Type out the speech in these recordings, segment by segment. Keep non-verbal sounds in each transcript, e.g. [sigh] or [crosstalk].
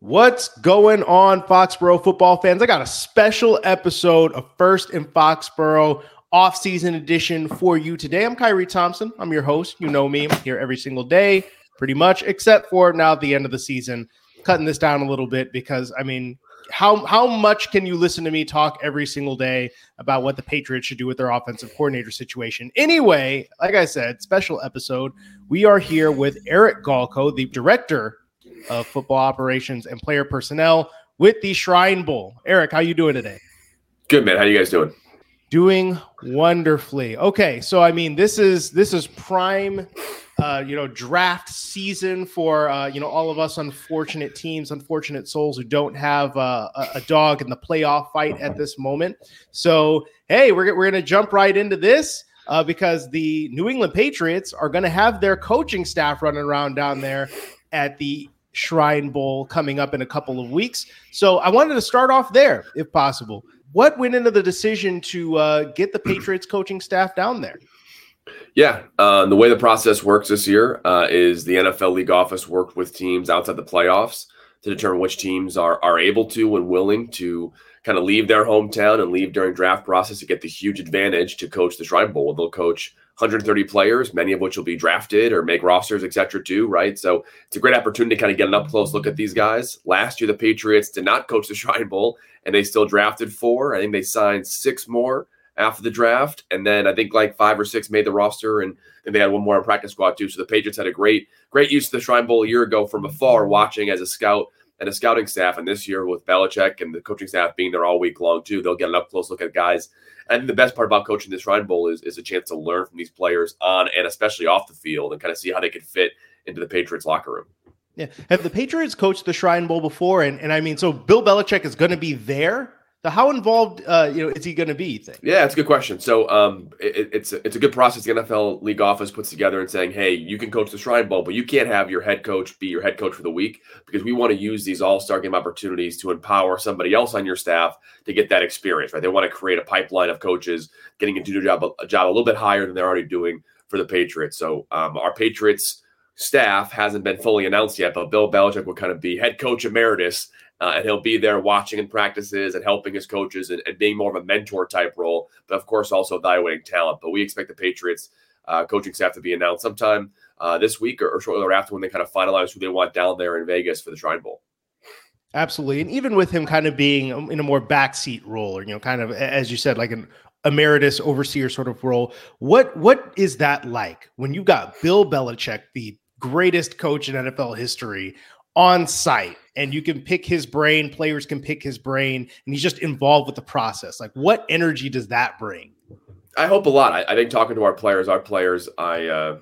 What's going on, Foxborough football fans? I got a special episode of First in Foxborough off-season edition for you today. I'm Kyrie Thompson. I'm your host. You know me. I'm here every single day, pretty much, except for now at the end of the season. Cutting this down a little bit because I mean, how how much can you listen to me talk every single day about what the Patriots should do with their offensive coordinator situation? Anyway, like I said, special episode. We are here with Eric Galko, the director of football operations and player personnel with the Shrine Bowl. Eric, how you doing today? Good man. How you guys doing? Doing wonderfully. Okay, so I mean, this is this is prime, uh, you know, draft season for uh, you know all of us unfortunate teams, unfortunate souls who don't have uh, a, a dog in the playoff fight at this moment. So hey, we're we're gonna jump right into this. Uh, because the New England Patriots are going to have their coaching staff running around down there at the Shrine Bowl coming up in a couple of weeks. So I wanted to start off there, if possible. What went into the decision to uh, get the Patriots coaching staff down there? Yeah, uh, the way the process works this year uh, is the NFL league office worked with teams outside the playoffs to determine which teams are are able to and willing to kind of leave their hometown and leave during draft process to get the huge advantage to coach the Shrine Bowl. They'll coach 130 players, many of which will be drafted or make rosters, et cetera, too, right? So it's a great opportunity to kind of get an up close look at these guys. Last year, the Patriots did not coach the [laughs] Shrine Bowl, and they still drafted four. I think they signed six more after the draft, and then I think like five or six made the roster, and then they had one more on practice squad too. So the Patriots had a great, great use of the Shrine Bowl a year ago from afar, watching as a scout and a scouting staff. And this year with Belichick and the coaching staff being there all week long too, they'll get an up close look at guys And the best part about coaching this Shrine Bowl is, is a chance to learn from these players on and especially off the field and kind of see how they could fit into the Patriots locker room. Yeah. Have the Patriots coached the Shrine Bowl before? And, and I mean, so Bill Belichick is going to be there so how involved, uh, you know, is he going to be? You think? Yeah, it's a good question. So, um, it, it's it's a good process the NFL league office puts together and saying, hey, you can coach the Shrine Bowl, but you can't have your head coach be your head coach for the week because we want to use these All Star game opportunities to empower somebody else on your staff to get that experience. Right? They want to create a pipeline of coaches getting into a job a job a little bit higher than they're already doing for the Patriots. So, um, our Patriots staff hasn't been fully announced yet, but Bill Belichick will kind of be head coach emeritus uh, and he'll be there watching in practices and helping his coaches and, and, being more of a mentor type role, but of course also evaluating talent. But we expect the Patriots uh, coaching staff to be announced sometime uh, this week or, or shortly thereafter when they kind of finalize who they want down there in Vegas for the Shrine Bowl. Absolutely, and even with him kind of being in a more backseat role, or you know, kind of as you said, like an emeritus overseer sort of role. What what is that like when you got Bill Belichick, the greatest coach in NFL history, on site and you can pick his brain, players can pick his brain, and he's just involved with the process. Like, what energy does that bring? I hope a lot. I, I think talking to our players, our players, I, uh,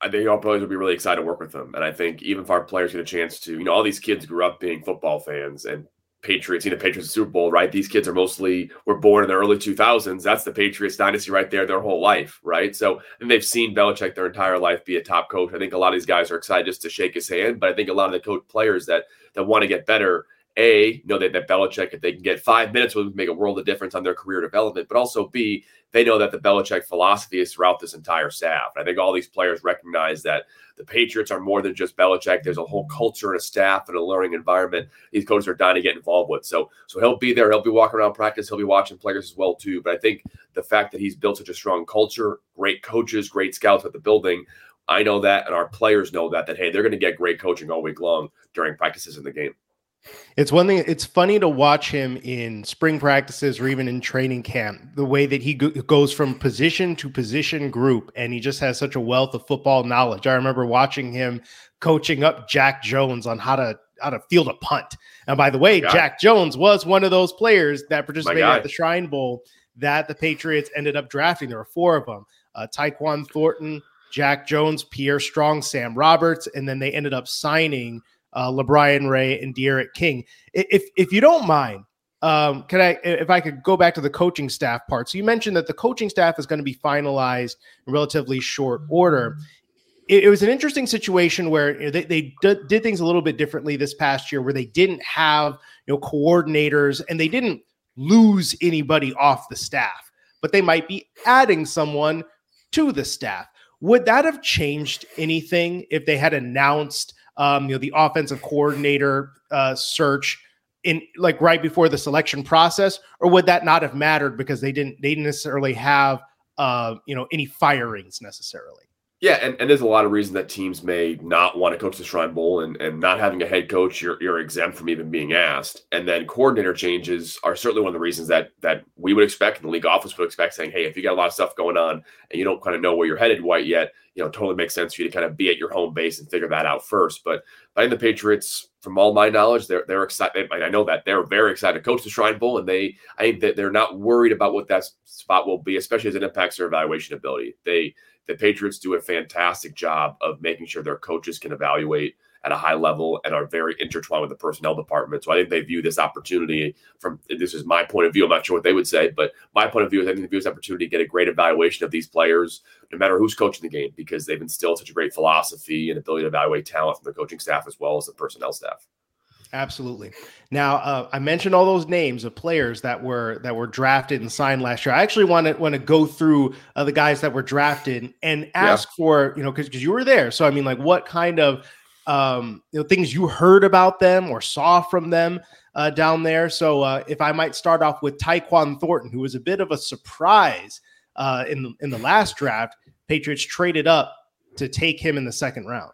I think our players would be really excited to work with them. And I think even if our players get a chance to, you know, all these kids grew up being football fans and Patriots, you know, Patriots Super Bowl, right? These kids are mostly were born in the early 2000s. That's the Patriots dynasty right there, their whole life, right? So, and they've seen Belichick their entire life be a top coach. I think a lot of these guys are excited just to shake his hand, but I think a lot of the coach players that that want to get better, a know that that Belichick, if they can get five minutes with him, make a world of difference on their career development, but also b they know that the Belichick philosophy is throughout this entire staff. And I think all these players recognize that the Patriots are more than just Belichick. There's a whole culture and a staff and a learning environment these coaches are dying to get involved with. So, so he'll be there. He'll be walking around practice. He'll be watching players as well too. But I think the fact that he's built such a strong culture, great coaches, great scouts at the building. I know that, and our players know that. That hey, they're going to get great coaching all week long during practices in the game. It's one thing. It's funny to watch him in spring practices or even in training camp. The way that he go- goes from position to position group, and he just has such a wealth of football knowledge. I remember watching him coaching up Jack Jones on how to how to field a punt. And by the way, Jack Jones was one of those players that participated at the Shrine Bowl that the Patriots ended up drafting. There were four of them: uh, Tyquan Thornton, Jack Jones, Pierre Strong, Sam Roberts, and then they ended up signing uh, LaBryan Ray and D'Eriq King. If if you don't mind, um, can I, if I could go back to the coaching staff part? So you mentioned that the coaching staff is going to be finalized in relatively short order. It, it was an interesting situation where they, they d- did things a little bit differently this past year, where they didn't have you know coordinators and they didn't lose anybody off the staff, but they might be adding someone to the staff. Would that have changed anything if they had announced, um, you know, the offensive coordinator uh, search? in like right before the selection process, or would that not have mattered because they didn't they didn't necessarily have uh you know any firings necessarily? Yeah, and, and there's a lot of reasons that teams may not want to coach the Shrine Bowl and, and not having a head coach, you're, you're exempt from even being asked. And then coordinator changes are certainly one of the reasons that that we would expect and the league office would expect saying, hey, if you got a lot of stuff going on and you don't kind of know where you're headed quite yet, you know, totally makes sense for you to kind of be at your home base and figure that out first. But I think the Patriots, from all my knowledge, they're they're excited. I know that they're very excited to coach the Shrine Bowl, and they I think that they're not worried about what that spot will be, especially as it impacts their evaluation ability. They the Patriots do a fantastic job of making sure their coaches can evaluate at a high level and are very intertwined with the personnel department. So I think they view this opportunity from this is my point of view. I'm not sure what they would say, but my point of view is I think they view this opportunity to get a great evaluation of these players, no matter who's coaching the game, because they've instilled such a great philosophy and ability to evaluate talent from the coaching staff as well as the personnel staff. Absolutely. Now, uh, I mentioned all those names of players that were that were drafted and signed last year. I actually want to want to go through uh, the guys that were drafted and ask yeah. for you know because you were there. So I mean, like, what kind of um, you know things you heard about them or saw from them uh, down there? So uh, if I might start off with Tyquan Thornton, who was a bit of a surprise uh, in the, in the last draft. Patriots traded up to take him in the second round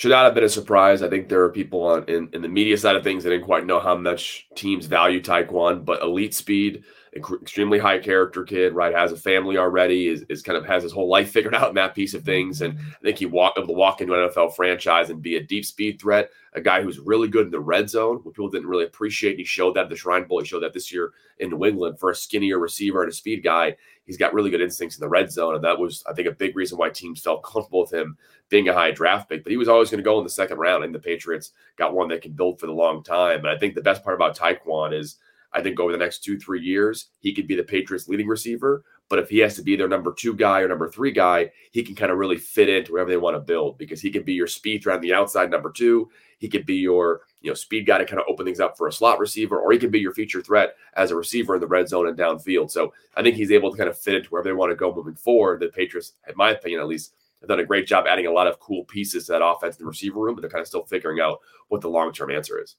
should not have been a surprise. I think there are people on in, in the media side of things that didn't quite know how much teams value Tyquan, but elite speed, extremely high character kid, right? Has a family already, is, is kind of has his whole life figured out in that piece of things. And I think he walk able to walk into an NFL franchise and be a deep speed threat, a guy who's really good in the red zone, which people didn't really appreciate. He showed that at the Shrine Bowl. He showed that this year in New England for a skinnier receiver and a speed guy. He's got really good instincts in the red zone. And that was, I think, a big reason why teams felt comfortable with him being a high draft pick. But he was always going to go in the second round. And the Patriots got one that can build for the long time. And I think the best part about Tyquan is I think over the next two, three years, he could be the Patriots leading receiver. But if he has to be their number two guy or number three guy, he can kind of really fit into wherever they want to build because he can be your speed on the outside, number two. He could be your you know speed guy to kind of open things up for a slot receiver, or he can be your feature threat as a receiver in the red zone and downfield. So I think he's able to kind of fit into wherever they want to go moving forward. The Patriots, in my opinion, at least, have done a great job adding a lot of cool pieces to that offense in the receiver room, but they're kind of still figuring out what the long term answer is.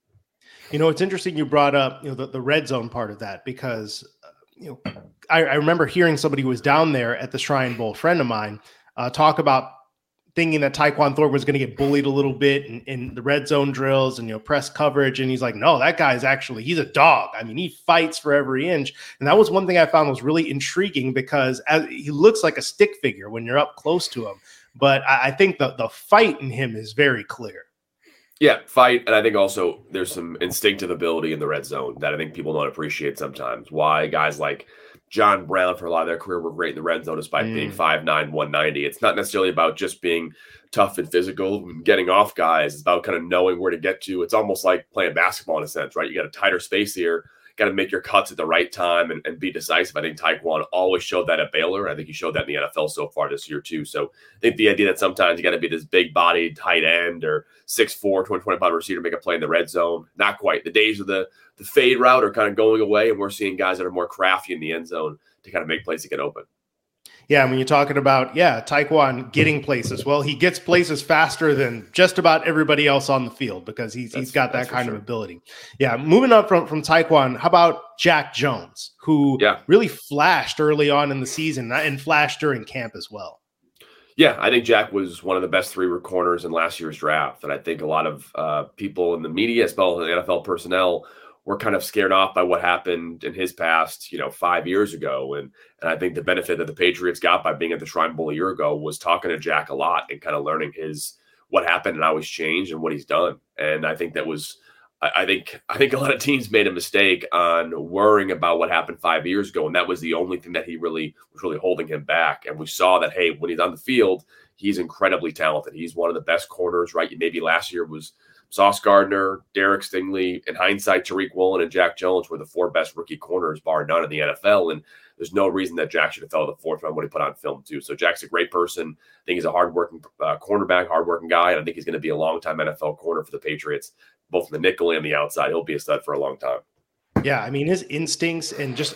You know, it's interesting you brought up you know the, the red zone part of that because uh, you know I, I, remember hearing somebody who was down there at the Shrine Bowl, friend of mine, uh, talk about thinking that Tyquan Thorpe was going to get bullied a little bit in, in, the red zone drills and you know press coverage, and he's like, no, that guy's actually he's a dog. I mean, he fights for every inch, and that was one thing I found was really intriguing because as, he looks like a stick figure when you're up close to him, but I, I think the the fight in him is very clear. Yeah, fight, and I think also there's some instinctive ability in the red zone that I think people don't appreciate sometimes. Why guys like John Brown for a lot of their career were great in the red zone despite mm. being 5'9, 190. It's not necessarily about just being tough and physical and getting off guys. It's about kind of knowing where to get to. It's almost like playing basketball in a sense, right? You got a tighter space here got to make your cuts at the right time and, and be decisive. I think Tyquan always showed that at Baylor. I think he showed that in the NFL so far this year, too. So I think the idea that sometimes you got to be this big bodied tight end or 6'4, 225 receiver make a play in the red zone, not quite. The days of the, the fade route are kind of going away, and we're seeing guys that are more crafty in the end zone to kind of make plays to get open. Yeah, when you're talking about yeah, Tyquan getting places, well, he gets places faster than just about everybody else on the field because he's that's, he's got that kind sure. of ability. Yeah, moving on from from Tyquan, how about Jack Jones, who yeah. really flashed early on in the season and flashed during camp as well. Yeah, I think Jack was one of the best three corners in last year's draft, and I think a lot of uh, people in the media, as well as NFL personnel, were kind of scared off by what happened in his past, you know, five years ago. And and I think the benefit that the Patriots got by being at the Shrine Bowl a year ago was talking to Jack a lot and kind of learning his what happened and how he's changed and what he's done. And I think that was I, think I think a lot of teams made a mistake on worrying about what happened five years ago, and that was the only thing that he really was really holding him back. And we saw that hey, when he's on the field, he's incredibly talented. He's one of the best corners, right? Maybe last year was Sauce Gardner, Derek Stingley, in hindsight, Tariq Woolen and Jack Jones were the four best rookie corners, bar none, in the NFL. And there's no reason that Jack should have fell to the fourth round when he put on film too. So Jack's a great person. I think he's a hardworking uh, cornerback, hardworking guy, and I think he's going to be a long time NFL corner for the Patriots both in the nickel and the outside. He'll be a stud for a long time. Yeah, I mean his instincts and just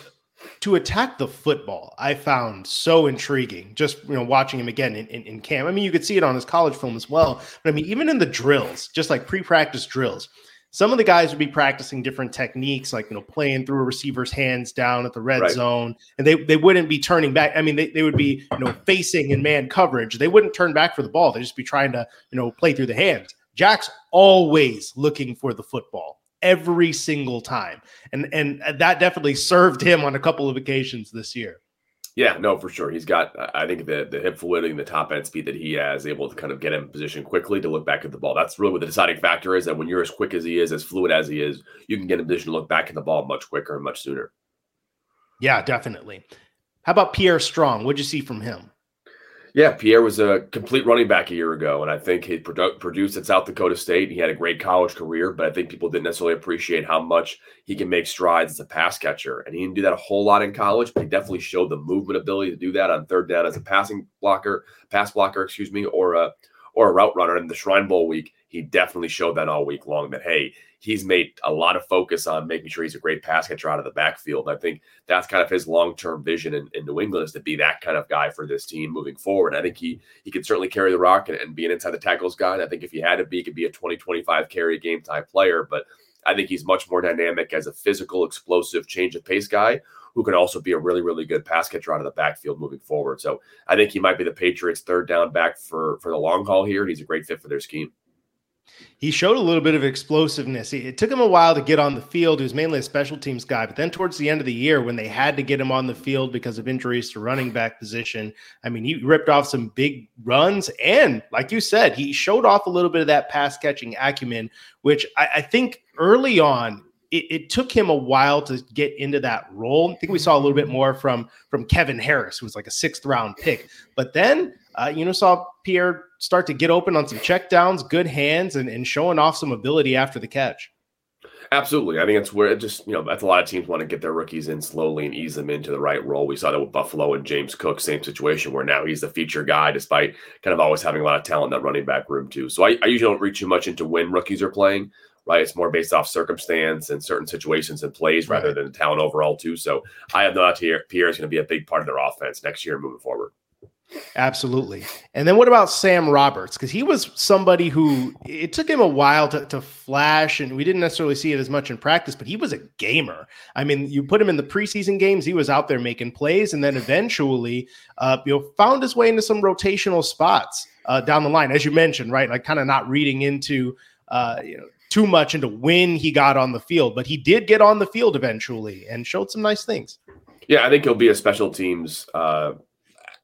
to attack the football, I found so intriguing. Just you know, watching him again in, in, in camp. I mean, you could see it on his college film as well. But I mean, even in the drills, just like pre-practice drills, some of the guys would be practicing different techniques, like you know, playing through a receiver's hands down at the red right. zone, and they they wouldn't be turning back. I mean, they, they would be you know facing in man coverage. They wouldn't turn back for the ball. They'd just be trying to you know play through the hands. Jack's always looking for the football every single time. And and that definitely served him on a couple of occasions this year. Yeah, no, for sure. He's got, I think, the the hip fluidity and the top end speed that he has, able to kind of get him in position quickly to look back at the ball. That's really what the deciding factor is. That when you're as quick as he is, as fluid as he is, you can get in position to look back at the ball much quicker and much sooner. Yeah, definitely. How about Pierre Strong? What'd you see from him? Yeah, Pierre was a complete running back a year ago, and I think he produ- produced at South Dakota State. He had a great college career, but I think people didn't necessarily appreciate how much he can make strides as a pass catcher. And he didn't do that a whole lot in college, but he definitely showed the movement ability to do that on third down as a passing blocker, pass blocker, excuse me, or a or a route runner. In the Shrine Bowl week, he definitely showed that all week long. That hey, he's made a lot of focus on making sure he's a great pass catcher out of the backfield. I think that's kind of his long term vision in, in, New England is to be that kind of guy for this team moving forward. I think he he can certainly carry the rock and, and be an inside the tackles guy. And I think if he had to be, he could be a 20, 25 carry game type player. But I think he's much more dynamic as a physical, explosive, change of pace guy who can also be a really, really good pass catcher out of the backfield moving forward. So I think he might be the Patriots' third down back for for the long haul here, and he's a great fit for their scheme he showed a little bit of explosiveness. It took him a while to get on the field. He was mainly a special teams guy, but then towards the end of the year, when they had to get him on the field because of injuries to running back position, I mean, he ripped off some big runs. And like you said, he showed off a little bit of that pass catching acumen, which I, I think early on it, it, took him a while to get into that role. I think we saw a little bit more from from Kevin Harris, who was like a sixth round pick. But then uh, you know, saw Pierre start to get open on some checkdowns, good hands, and, and showing off some ability after the catch. Absolutely. I think it's where it just, you know, that's a lot of teams want to get their rookies in slowly and ease them into the right role. We saw that with Buffalo and James Cook, same situation where now he's the feature guy, despite kind of always having a lot of talent in that running back room, too. So I, I usually don't read too much into when rookies are playing, right? It's more based off circumstance and certain situations and plays rather right. than talent overall, too. So I have no doubt Pierre is going to be a big part of their offense next year moving forward. Absolutely. And then what about Sam Roberts? Because he was somebody who it took him a while to, to flash, and we didn't necessarily see it as much in practice, but he was a gamer. I mean, you put him in the preseason games, he was out there making plays, and then eventually, uh, you know, found his way into some rotational spots uh, down the line, as you mentioned, right? Like kind of not reading into, uh, you know, too much into when he got on the field, but he did get on the field eventually and showed some nice things. Yeah, I think he'll be a special teams uh,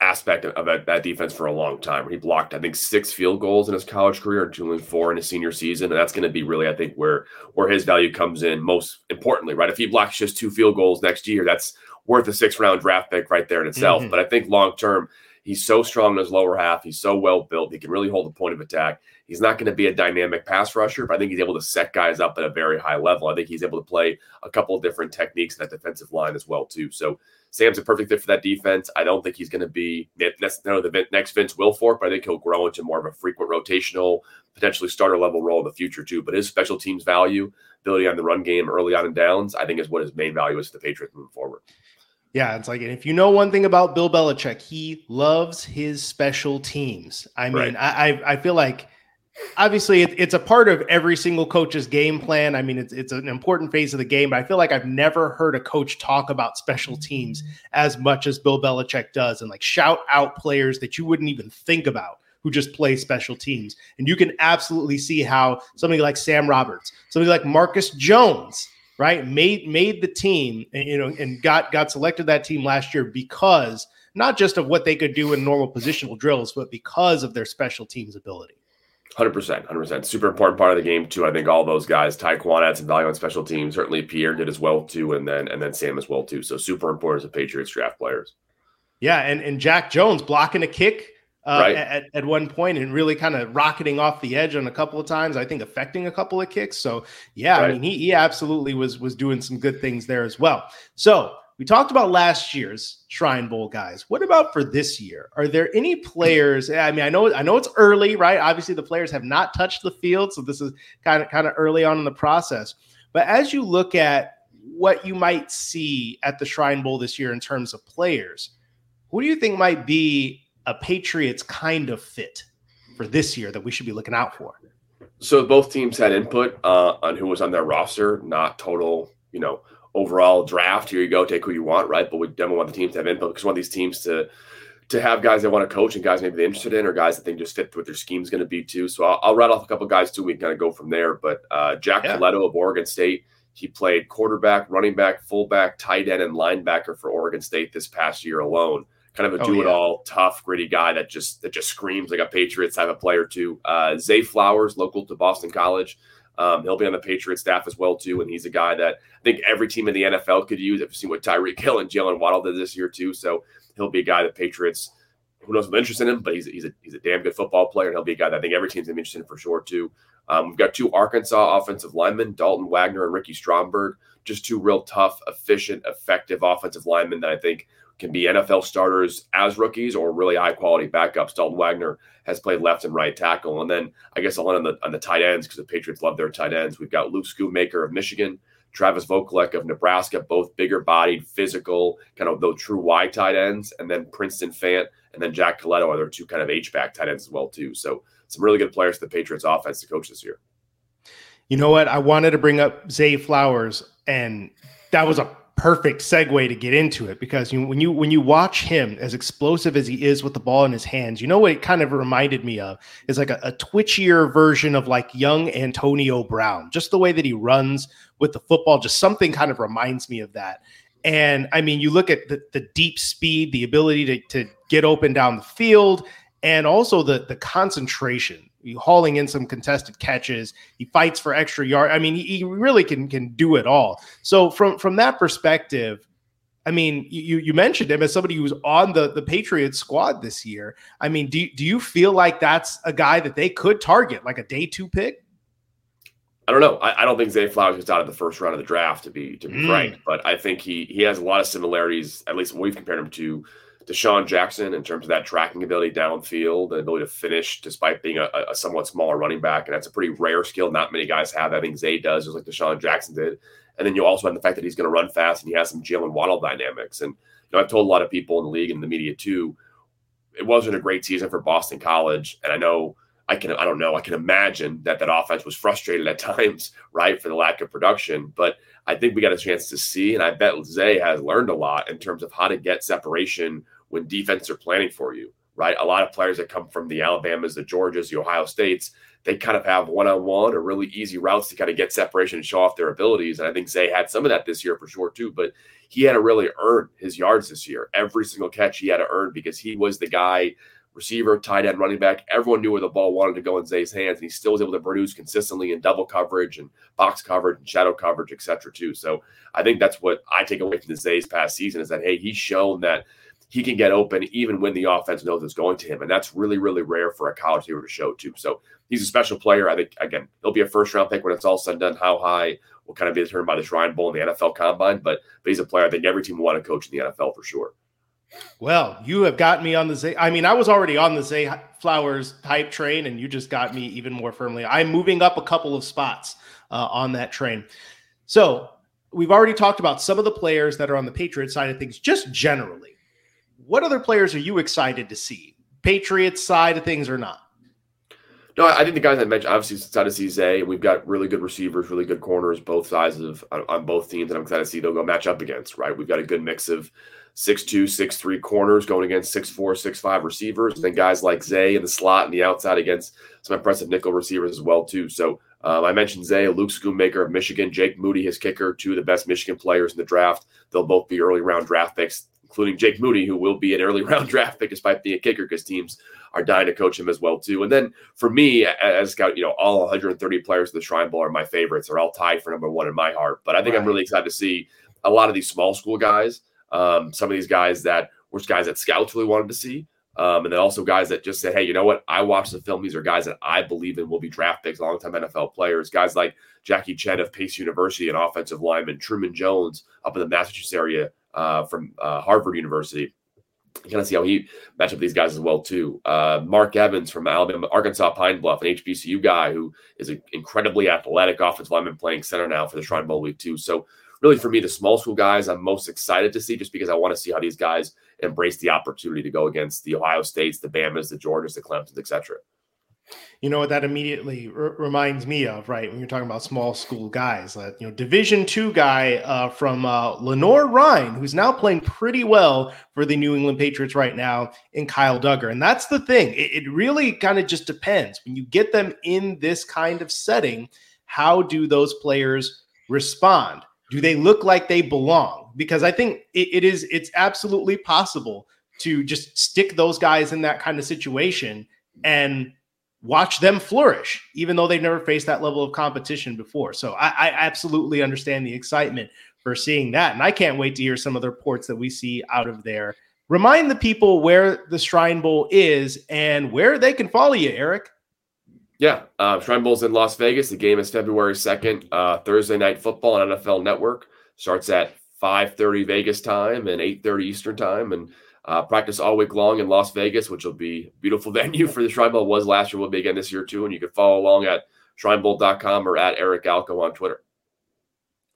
aspect of that, that, defense for a long time. He blocked, I think, six field goals in his college career, and four in his senior season, and that's going to be really, I think, where where his value comes in most importantly, right? If he blocks just two field goals next year, that's worth a six round draft pick right there in itself. Mm-hmm. But I think long term, he's so strong in his lower half. He's so well built. He can really hold the point of attack. He's not going to be a dynamic pass rusher, but I think he's able to set guys up at a very high level. I think he's able to play a couple of different techniques in that defensive line as well, too. So Sam's a perfect fit for that defense. I don't think he's going to be necessarily the next Vince Wilfork, but I think he'll grow into more of a frequent rotational, potentially starter level role in the future too. But his special teams value, ability on the run game early on in downs, I think is what his main value is to the Patriots moving forward. Yeah, it's like, and if you know one thing about Bill Belichick, he loves his special teams. I mean, right. I I feel like obviously it, it's a part of every single coach's game plan. I mean, it's it's an important phase of the game, but I feel like I've never heard a coach talk about special teams as much as Bill Belichick does and like shout out players that you wouldn't even think about who just play special teams. And you can absolutely see how somebody like Sam Roberts, somebody like Marcus Jones, right, made made the team, you know, and got got selected that team last year because not just of what they could do in normal positional drills, but because of their special teams ability. Hundred percent, hundred percent. Super important part of the game too. I think all those guys, Tyquan had some value on special teams. Certainly Pierre did as well too, and then and then Sam as well too. So super important as a Patriots draft players. Yeah, and and Jack Jones blocking a kick uh, right. at, at one point and really kind of rocketing off the edge on a couple of times. I think affecting a couple of kicks. So yeah, right. I mean he he absolutely was was doing some good things there as well. So we talked about last year's Shrine Bowl guys. What about for this year? Are there any players? I mean, I know I know it's early, right? Obviously, the players have not touched the field, so this is kind of kind of early on in the process. But as you look at what you might see at the Shrine Bowl this year in terms of players, who do you think might be a Patriots kind of fit for this year that we should be looking out for? So both teams had input uh, on who was on their roster, not total, you know, overall draft. Here you go, take who you want, right? But we definitely want the teams to have input because we want these teams to to have guys they want to coach and guys maybe they're interested in or guys that they just fit what their scheme is going to be too. So I'll, I'll rattle off a couple guys too. We can kind of go from there. But uh, Jack yeah. Colletto of Oregon State, he played quarterback, running back, fullback, tight end, and linebacker for Oregon State this past year alone. Kind of a oh, do-it-all, yeah. tough, gritty guy that just that just screams like a Patriots type of player too. Uh, Zay Flowers, local to Boston College. Um, he'll be on the Patriot staff as well too, and he's a guy that I think every team in the NFL could use. I've seen what Tyreek Hill and Jaylen Waddle did this year too, so he'll be a guy that Patriots who knows what interest in him, but he's he's a, he's a damn good football player, and he'll be a guy that I think every team's gonna be interested in for sure too. Um, we've got two Arkansas offensive linemen, Dalton Wagner and Ricky Stromberg, just two real tough, efficient, effective offensive linemen that I think can be NFL starters as rookies or really high quality backups. Dalton Wagner has played left and right tackle, and then I guess I'll end on the on the tight ends because the Patriots love their tight ends. We've got Luke Schoonmaker of Michigan, Travis Vokolek of Nebraska, both bigger bodied, physical, kind of those true wide tight ends, and then Princeton Fant and then Jack Colletto are their two kind of H back tight ends as well too. So some really good players for the Patriots offense to coach this year. You know what? I wanted to bring up Zay Flowers, and that was a perfect segue to get into it because you, when you when you watch him as explosive as he is with the ball in his hands, you know what it kind of reminded me of is like a, a twitchier version of like young Antonio Brown. Just the way that he runs with the football, just something kind of reminds me of that. And I mean, you look at the, the deep speed, the ability to, to get open down the field, and also the the concentration hauling in some contested catches. He fights for extra yard. I mean, he, he really can can do it all. So from from that perspective, I mean, you you mentioned him as somebody who's on the the Patriots squad this year. I mean, do do you feel like that's a guy that they could target, like a day two pick? I don't know. I, I don't think Zay Flowers gets out of the first round of the draft to be to be mm. frank, but I think he he has a lot of similarities. At least we've compared him to DeSean Jackson in terms of that tracking ability downfield the ability to finish despite being a, a, somewhat smaller running back. And that's a pretty rare skill. Not many guys have. I think Zay does, just like DeSean Jackson did. And then you also have the fact that he's going to run fast and he has some Jaylen Waddle dynamics. And you know, I've told a lot of people in the league and the media too, it wasn't a great season for Boston College. And I know I can, I don't know, I can imagine that that offense was frustrated at [laughs] times, right, for the lack of production. But I think we got a chance to see, and I bet Zay has learned a lot in terms of how to get separation when defense are planning for you, right? A lot of players that come from the Alabamas, the Georgias, the Ohio States, they kind of have one on one or really easy routes to kind of get separation and show off their abilities. And I think Zay had some of that this year for sure, too. But he had to really earn his yards this year. Every single catch he had to earn because he was the guy receiver, tight end, running back. Everyone knew where the ball wanted to go in Zay's hands, and he still was able to produce consistently in double coverage and box coverage and shadow coverage, et cetera, too. So I think that's what I take away from the Zay's past season is that hey, he's shown that he can get open even when the offense knows it's going to him, and that's really, really rare for a college receiver to show too. So he's a special player. I think again, he'll be a first round pick when it's all said and done. How high will kind of be determined by the Shrine Bowl and the NFL Combine, but but he's a player I think every team will want to coach in the NFL for sure. Well, you have got me on the Zay. I mean, I was already on the Zay Flowers type train, and you just got me even more firmly. I'm moving up a couple of spots uh, on that train. So we've already talked about some of the players that are on the Patriots side of things, just generally. What other players are you excited to see? Patriots side of things or not? No, I think the guys I mentioned, obviously, excited to see Zay. We've got really good receivers, really good corners, both sides of on, both teams, and I'm excited to see they'll go match up against. Right, we've got a good mix of six two, six three corners going against six four, six five receivers, and then guys like Zay in the slot and the outside against some impressive nickel receivers as well too. So um, I mentioned Zay, Luke Schoonmaker of Michigan, Jake Moody, his kicker, two of the best Michigan players in the draft. They'll both be early round draft picks including Jake Moody, who will be an early [laughs] round draft pick despite being a kicker because teams are dying to coach him as well too. And then for me, as scout, you know, all 130 players of the Shrine Bowl are my favorites. They're all tied for number one in my heart. But I think right. I'm really excited to see a lot of these small school guys. Um, some of these guys that were guys that scouts really wanted to see. Um, and then also guys that just said, hey, you know what? I watched the film. These are guys that I believe in will be draft picks, longtime NFL players. Guys like Jackie Chen of Pace University, an offensive lineman, Truman Jones up in the Massachusetts area uh, from uh, Harvard University. You kind of see how he matches up these guys as well too. Uh, Mark Evans from Alabama, Arkansas Pine Bluff, an HBCU guy who is an incredibly athletic offensive lineman playing center now for the Shrine Bowl week too. So really for me, the small school guys I'm most excited to see just because I want to see how these guys embrace the opportunity to go against the Ohio States, the Bamas, the Georgias, the Clemsons, etc. You know what that immediately r- reminds me of, right? When you're talking about small school guys, uh, you know, Division two guy uh, from uh, Lenoir-Rhyne, who's now playing pretty well for the New England Patriots right now, in Kyle Dugger. And that's the thing; it, it really kind of just depends when you get them in this kind of setting. How do those players respond? do they look like they belong? Because I think it, it is it's absolutely possible to just stick those guys in that kind of situation and watch them flourish, even though they've never faced that level of competition before. So I, I absolutely understand the excitement for seeing that. And I can't wait to hear some of the reports that we see out of there. Remind the people where the Shrine Bowl is and where they can follow you, Eric. Yeah, uh, Shrine Bowl's in Las Vegas. The game is February second, uh, Thursday night football on NFL Network. Starts at five thirty Vegas time and eight thirty Eastern time, and uh, practice all week long in Las Vegas, which will be beautiful [laughs] venue for the Shrine Bowl. Was last year, will be again this year too. And you can follow along at ShrineBowl.com or at Eric Galko on Twitter.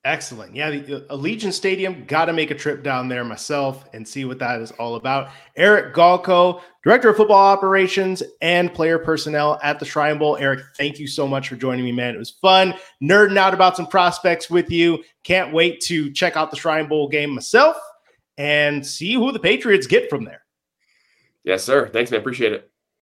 Excellent. Yeah, the Allegiant Stadium. Got to make a trip down there myself and see what that is all about. Eric Galko, Director of Football Operations and Player Personnel at the Shrine Bowl. Eric, thank you so much for joining me, man. It was fun nerding out about some prospects with you. Can't wait to check out the Shrine Bowl game myself and see who the Patriots get from there. Yes, sir. Thanks, man. Appreciate it.